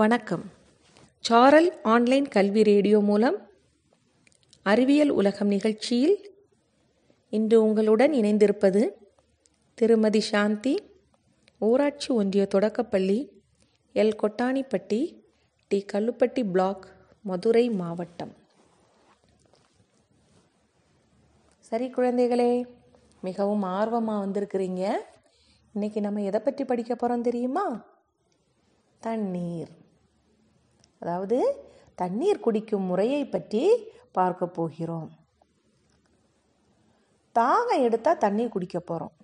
வணக்கம். சாரல் ஆன்லைன் கல்வி ரேடியோ மூலம் அறிவியல் உலகம் நிகழ்ச்சியில் இன்று உங்களுடன் இணைந்திருப்பது திருமதி சாந்தி ஊராட்சி ஒன்றிய தொடக்கப்பள்ளி L. Kottanipatti T. Kallupatti block Madurai மாவட்டம். சரி குழந்தைகளே மிகவும் ஆர்வமாக வந்திருக்கிறீங்க. இன்னைக்கு நம்ம எதை பற்றி படிக்க போகிறோம் தெரியுமா? தண்ணீர். அதாவது தண்ணீர் குடிக்கும் முறையை பற்றி பார்க்க போகிறோம். தாகம் எடுத்தால் தண்ணி குடிக்க போகிறோம்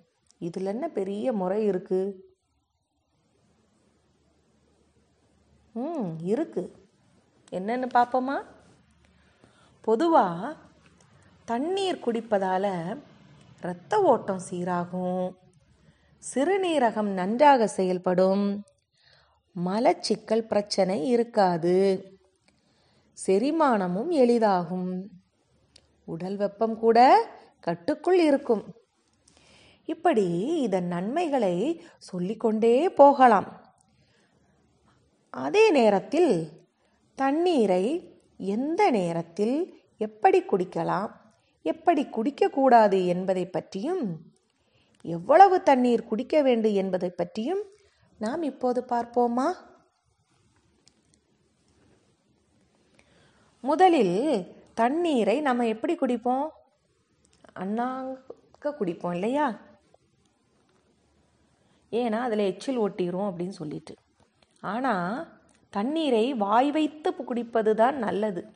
இதில் என்ன பெரிய முறை இருக்குது ம் இருக்குது என்னென்னு பார்ப்போமா? பொதுவாக தண்ணீர் குடிப்பதால் இரத்த ஓட்டம் சீராகும் சிறுநீரகம் நன்றாக செயல்படும் மலச்சிக்கல் பிரச்சனை இருக்காது. செரிமானமும் எளிதாகும். உடல் வெப்பம் கூட கட்டுக்குள் இருக்கும். இப்படி இதன் நன்மைகளை சொல்லிக்கொண்டே போகலாம். அதே நேரத்தில் தண்ணீரை எந்த நேரத்தில் எப்படி குடிக்கலாம் எப்படி குடிக்கக்கூடாது என்பதை பற்றியும் எவ்வளவு தண்ணீர் குடிக்க வேண்டும் என்பதை பற்றியும் நாம் இப்போது பார்ப்போமா? முதலில் தண்ணீரை நம்ம எப்படி குடிப்போம்? அண்ணாங்க குடிப்போம் இல்லையா? ஏன்னா அதில் எச்சில் ஒட்டிரும் அப்படின்னு சொல்லிட்டு. ஆனால் தண்ணீரை வாய் வைத்து குடிப்பது தான் நல்லது.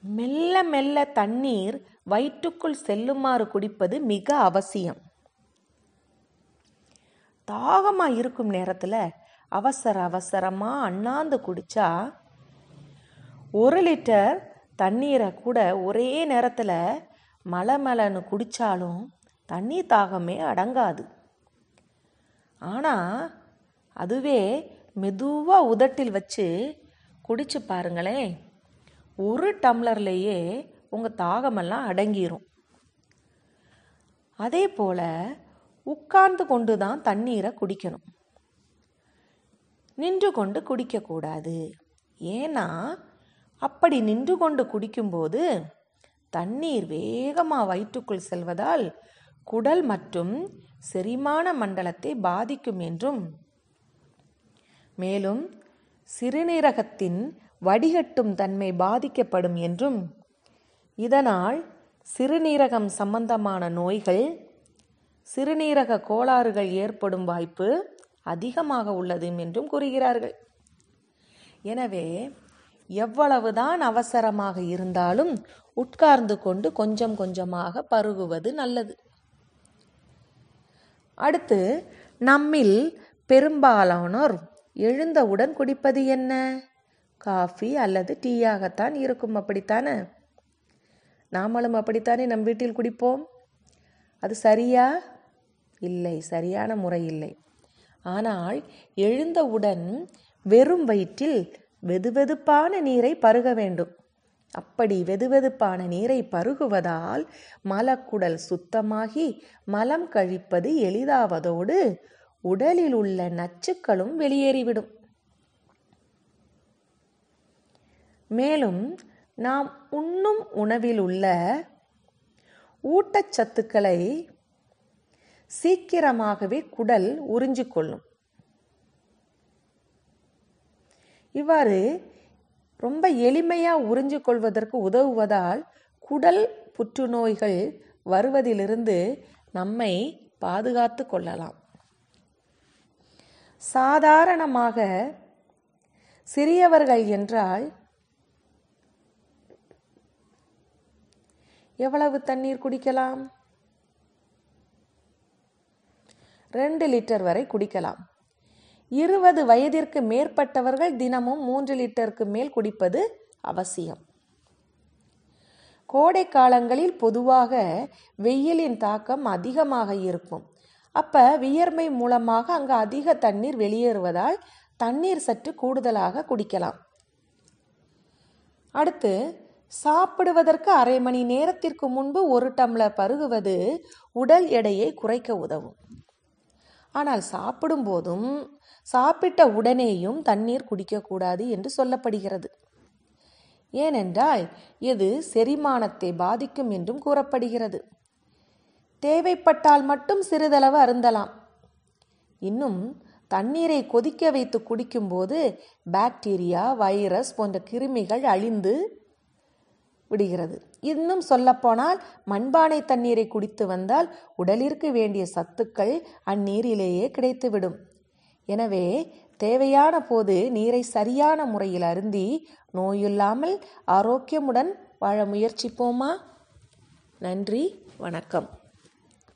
மெல்ல மெல்ல தண்ணீர் வயிற்றுக்குள் செல்லுமாறு குடிப்பது மிக அவசியம். தாகமாக இருக்கும் நேரத்தில் அவசர அவசரமாக அண்ணாந்து குடித்தா ஒரு லிட்டர் தண்ணீரை கூட ஒரே நேரத்தில் மலை மலைன்னு குடித்தாலும் தண்ணீர் தாகமே அடங்காது. ஆனால் அதுவே மெதுவாக உதட்டில் வச்சு குடிச்சு பாருங்களேன் ஒரு டம்ளர்லேயே உங்கள் தாகமெல்லாம் அடங்கிரும். அதே போல் உட்கார்ந்து கொண்டு தான் தண்ணீரை குடிக்கணும். நின்று கொண்டு குடிக்கக்கூடாது. ஏன்னா அப்படி நின்று கொண்டு குடிக்கும்போது தண்ணீர் வேகமாக வயிற்றுக்குள் செல்வதால் குடல் மற்றும் செரிமான மண்டலத்தை பாதிக்கும் என்றும் மேலும் சிறுநீரகத்தின் வடிகட்டும் தன்மை பாதிக்கப்படும் என்றும் இதனால் சிறுநீரகம் சம்பந்தமான நோய்கள் சிறுநீரக கோளாறுகள் ஏற்படும் வாய்ப்பு அதிகமாக உள்ளது என்றும் கூறுகிறார்கள். எனவே எவ்வளவுதான் அவசரமாக இருந்தாலும் உட்கார்ந்து கொண்டு கொஞ்சம் கொஞ்சமாக பருகுவது நல்லது. அடுத்து நம்மில் பெரும்பாலானோர் எழுந்தவுடன் குடிப்பது என்ன? காஃபி அல்லது டீயாகத்தான் இருக்கும். அப்படித்தானே? நாமளும் அப்படித்தானே நம் வீட்டில் குடிப்போம்? அது சரியா? இல்லை சரியான முறை இல்லை. ஆனால் எழுந்தவுடன் வெறும் வயிற்றில் வெதுவெதுப்பான நீரை பருக வேண்டும். அப்படி வெதுவெதுப்பான நீரை பருகுவதால் மலக்குடல் சுத்தமாகி மலம் கழிப்பது எளிதாவதோடு உடலில் உள்ள நச்சுக்களும் வெளியேறிவிடும். மேலும் நாம் உண்ணும் உணவில் உள்ள ஊட்டச்சத்துக்களை சீக்கிரமாகவே குடல் உறிஞ்சிக்கொள்ளும். இவ்வாறு ரொம்ப எளிமையாக உறிஞ்சு கொள்வதற்கு உதவுவதால் குடல் புற்றுநோய்கள் வருவதிலிருந்து நம்மை பாதுகாத்து கொள்ளலாம். சாதாரணமாக சிறியவர்கள் என்றால் எவ்வளவு தண்ணீர் குடிக்கலாம்? ரெண்டு லிட்டர் வரை குடிக்கலாம். இருபது வயதிற்கு மேற்பட்டவர்கள் தினமும் மூன்று லிட்டருக்கு மேல் குடிப்பது அவசியம். கோடை காலங்களில் பொதுவாக வெயிலின் தாக்கம் அதிகமாக இருக்கும். அப்ப வியர்மை மூலமாக அங்கு அதிக தண்ணீர் வெளியேறுவதால் தண்ணீர் சற்று கூடுதலாக குடிக்கலாம். அடுத்து சாப்பிடுவதற்கு அரை மணி நேரத்திற்கு முன்பு ஒரு டம்ளர் பருகுவது உடல் எடையை குறைக்க உதவும். ஆனால் சாப்பிடும் போதும் சாப்பிட்ட உடனேயும் தண்ணீர் குடிக்கக்கூடாது என்று சொல்லப்படுகிறது. ஏனென்றால் இது செரிமானத்தை பாதிக்கும் என்றும் கூறப்படுகிறது. தேவைப்பட்டால் மட்டும் சிறிதளவு அருந்தலாம். இன்னும் தண்ணீரை கொதிக்க வைத்து குடிக்கும்போது பாக்டீரியா வைரஸ் போன்ற கிருமிகள் அழிந்து விடுகிறது. இன்னும் சொல்லப்போனால் மண்பானை தண்ணீரை குடித்து வந்தால் உடலிற்கு வேண்டிய சத்துக்கள் அந்நீரிலேயே கிடைத்துவிடும். எனவே தேவையான போது நீரை சரியான முறையில் அருந்தி நோயில்லாமல் ஆரோக்கியமுடன் வாழ முயற்சிப்போமா? நன்றி வணக்கம்.